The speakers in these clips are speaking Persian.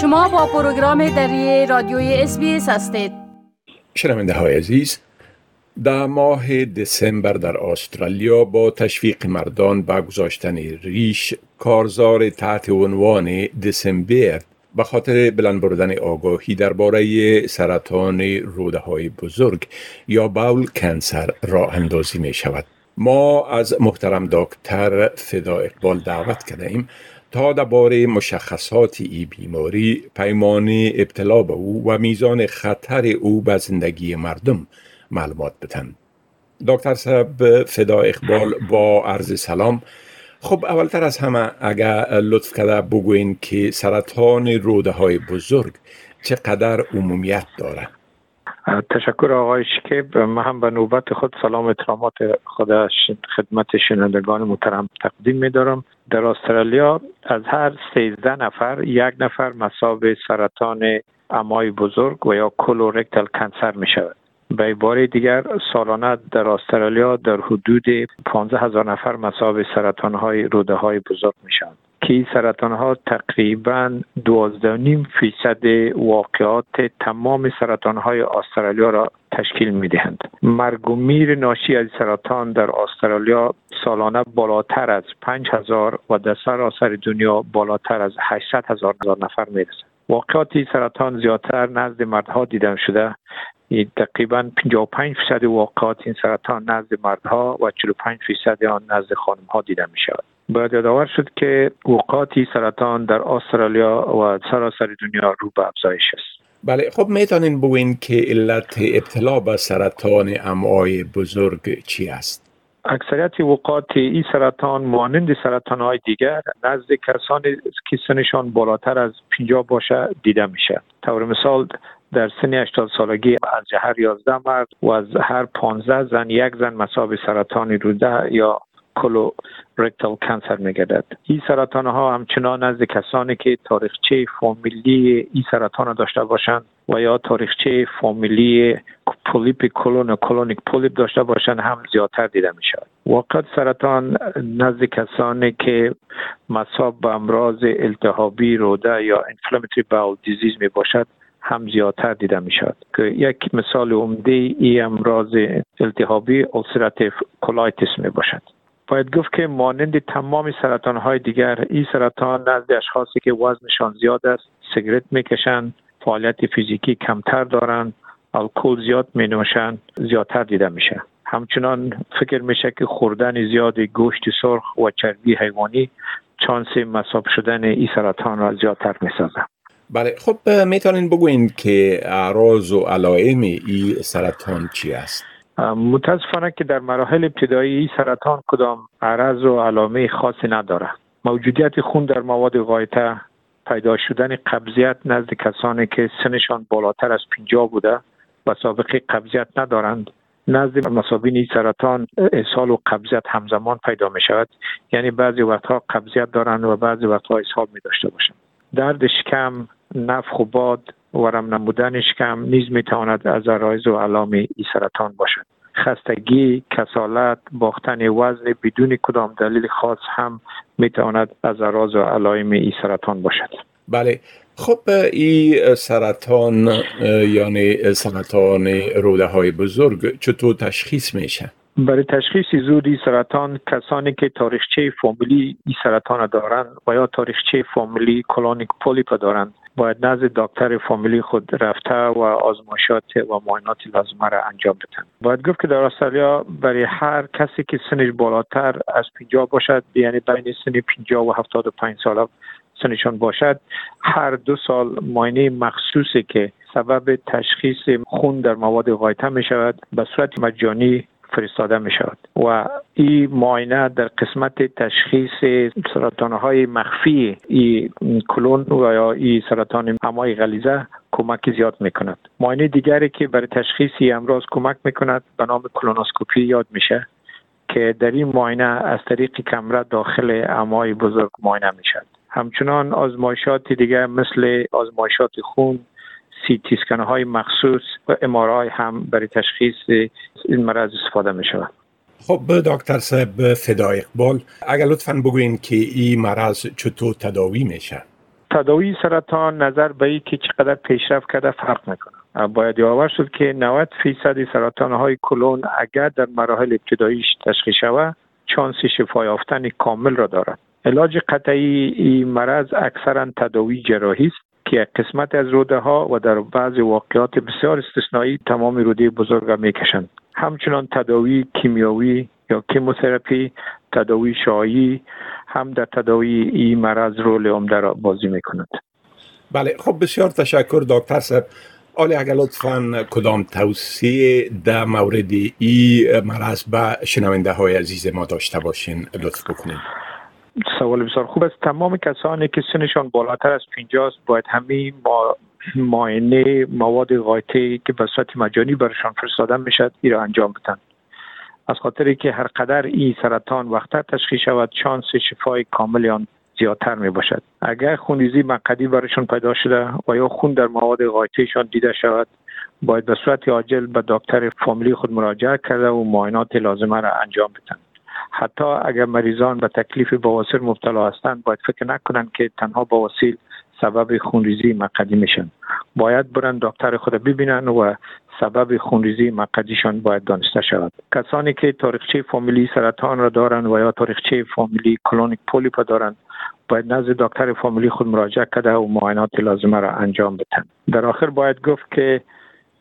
شما با پروگرام دری رادیوی اس هستید شنونده های عزیز در ماه دسامبر در استرالیا با تشویق مردان به گذاشتن ریش کارزار تحت عنوان دسامبر به خاطر بلند بردن آگاهی درباره سرطان روده های بزرگ یا باول کنسر را اندازی می شود. ما از محترم دکتر فدا اقبال دعوت کردیم تا درباره مشخصات ای بیماری پیمان ابتلا به او و میزان خطر او به زندگی مردم معلومات بتن دکتر صاحب فدا اقبال با عرض سلام. خب اولتر از همه اگر لطف کرده بگوین که سرطان روده های بزرگ چقدر عمومیت داره تشکر آقای شکیب. من هم به نوبت خود سلام اطرامات خدا خدمت شنوندگان محترم تقدیم می دارم در استرالیا از هر 13 نفر یک نفر مصاب سرطان امای بزرگ و یا کلورکتال کنسر می شود به عباره دیگر سالانه در استرالیا در حدود 15 هزار نفر مصاب سرطان های روده های بزرگ می شود که سرطان ها تقریبا 12.5 فیصد واقعات تمام سرطان های استرالیا را تشکیل می دهند. مرگ و میر ناشی از سرطان در استرالیا سالانه بالاتر از 5000 و در سراسر دنیا بالاتر از 800 هزار نفر می رسد. واقعات سرطان زیادتر نزد مردها دیدن شده تقریبا 55 فیصد واقعات این سرطان نزد مردها و 45 فیصد آن نزد خانم ها دیده می شود. باید یادآور شد که وقاتی سرطان در استرالیا و سراسر دنیا رو به افزایش است بله خب می‌تونین بگوین که علت ابتلا به سرطان امعای بزرگ چی است؟ اکثریت وقات این سرطان مانند سرطان های دیگر نزد کسانی که سنشان بالاتر از 50 باشه دیده میشه طور مثال در سن 80 سالگی از هر 11 مرد و از هر 15 زن یک زن مصاب سرطان روده یا کلو رکتال کانسر میگردد. این سرطان ها همچنان نزد کسانی که تاریخچه فامیلی این سرطان داشته باشند و یا تاریخچه فامیلی پولیپ کلون و کلونیک پولیپ داشته باشند هم زیادتر دیده می شود وقت سرطان نزد کسانی که مصاب به امراض التهابی روده یا انفلامتری باول دیزیز می باشد هم زیادتر دیده می شود که یک مثال عمده ای امراض التهابی اولسراتیو کولایتس می باشد باید گفت که مانند تمام سرطان های دیگر این سرطان نزد اشخاصی که وزنشان زیاد است سیگرت می‌کشند فعالیت فیزیکی کمتر دارند الکل زیاد می نوشند زیادتر دیده میشه. همچنان فکر میشه که خوردن زیاد گوشت سرخ و چربی حیوانی چانس مصاب شدن این سرطان را زیادتر می‌سازه بله خب می‌تونین بگوین که اعراض و علائم این سرطان چی است؟ متاسفانه که در مراحل ابتدایی سرطان کدام عرض و علامه خاصی نداره. موجودیت خون در مواد غایطه پیدا شدن قبضیت نزد کسانی که سنشان بالاتر از 50 بوده و سابقه قبضیت ندارند نزد مصابین سرطان اسهال و قبضیت همزمان پیدا می شود یعنی بعضی وقتها قبضیت دارند و بعضی وقتها اسهال می داشته باشند. درد شکم نفخ و باد ورم نمودن شکم نیز می تواند از عرایز و علام ای سرطان باشد. خستگی کسالت باختن وزن بدون کدام دلیل خاص هم می تواند از عراض و علائم ای سرطان باشد. بله. خب این سرطان یعنی سرطان روده های بزرگ چطور تشخیص میشه؟ برای تشخیص زودی سرطان کسانی که تاریخچه فامیلی این سرطان دارند و یا تاریخچه فامیلی کلونیک پولیپ دارند باید نزد دکتر فامیلی خود رفته و آزمایشات و معاینات لازمه را انجام بدن. باید گفت که در استرالیا برای هر کسی که سنش بالاتر از 50 باشد یعنی بین سن 50 و 75 سال سنشان باشد هر دو سال معاینه مخصوصی که سبب تشخیص خون در مواد غایطه می شود به صورت مجانی فرستاده می شود و این معاینه در قسمت تشخیص سرطان های مخفی ای کلون و یا ای سرطان امای غلیظه کمک زیاد می کند معاینه دیگری که برای تشخیص امراض کمک می کند به نام کلونوسکوپی یاد میشه که در این معاینه از طریق کمره داخل امای بزرگ معاینه می شود همچنان آزمایشات دیگر مثل آزمایشات خون سی تیسکن های مخصوص و امارای هم برای تشخیص این مرض استفاده می شود خب دکتر صاحب فدای اقبال اگر لطفا بگوین که این مرض چطور تداوی میشه؟ تداوی سرطان نظر به ای که چقدر پیشرفت کرده فرق می‌کنه. باید یادآور شد که 90 فیصد سرطان های کلون اگر در مراحل ابتداییش تشخیص شود چانس شفا یافتن کامل را دارد. علاج قطعی این مرض اکثرا تداوی جراحی است. که قسمت از روده ها و در بعض واقعات بسیار استثنایی تمام روده بزرگ را می‌کشند. همچنان تداوی کیمیاوی یا کیموتراپی تداوی شایی هم در تداوی این مرض رول عمده را بازی می‌کند. بله خب بسیار تشکر دکتر صاحب. آلی اگر لطفا کدام توصیه در مورد این مرض به شنونده های عزیز ما داشته باشین لطف بکنین. سوال بسیار خوب است. تمام کسانی که سنشان بالاتر از 50 است باید همین ما معاینه مواد غایطه که به صورت مجانی برشان فرستاده می‌شد ای را انجام بدن. از خاطر که هر قدر این سرطان وقتتر تشخیص شود شانس شفای کامل آن زیادتر می باشد اگر خونریزی مقدی برشان پیدا شده و یا خون در مواد غایطهشان دیده شود باید به صورت عاجل به دکتر فامیلی خود مراجعه کرده و معاینات لازمه را انجام بدن. حتی اگر مریضان به تکلیف بواسیر مبتلا هستند باید فکر نکنند که تنها بواسیر سبب خونریزی مقدی میشن باید برن دکتر خود ببینن و سبب خونریزی مقدیشان باید دانسته شود. کسانی که تاریخچه فامیلی سرطان را دارند و یا تاریخچه فامیلی کلونیک پولیپ دارند باید نزد دکتر فامیلی خود مراجعه کرده و معاینات لازمه را انجام بدن در آخر باید گفت که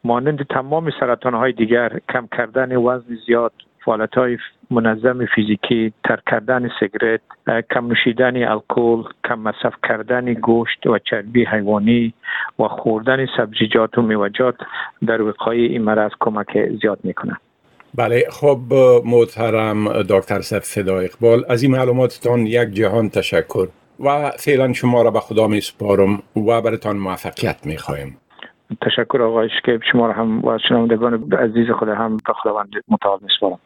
مانند تمام سرطان های دیگر کم کردن وزن زیاد فعالیت های منظم فیزیکی ترک کردن سیگرت کم نوشیدن الکل کم مصرف کردن گوشت و چربی حیوانی و خوردن سبزیجات و میوجات در وقایع این مرض کمک زیاد می‌کنه بله خب محترم دکتر صفدا اقبال از این معلوماتتان یک جهان تشکر و فعلا شما را به خدا می سپارم و برتان موفقیت می خواهیم تشکر آقای که شما را هم و شنوندگان عزیز خود هم به خداوند متعال می سپارم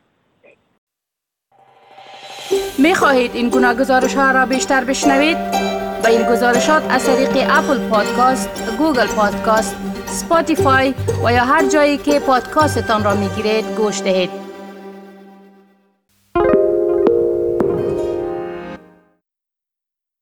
می خواهید این گونه گزارش ها را بیشتر بشنوید؟ با این گزارشات از طریق Apple Podcast، Google Podcast، Spotify و یا هر جایی که پادکاستتان را می گیرید گوش دهید.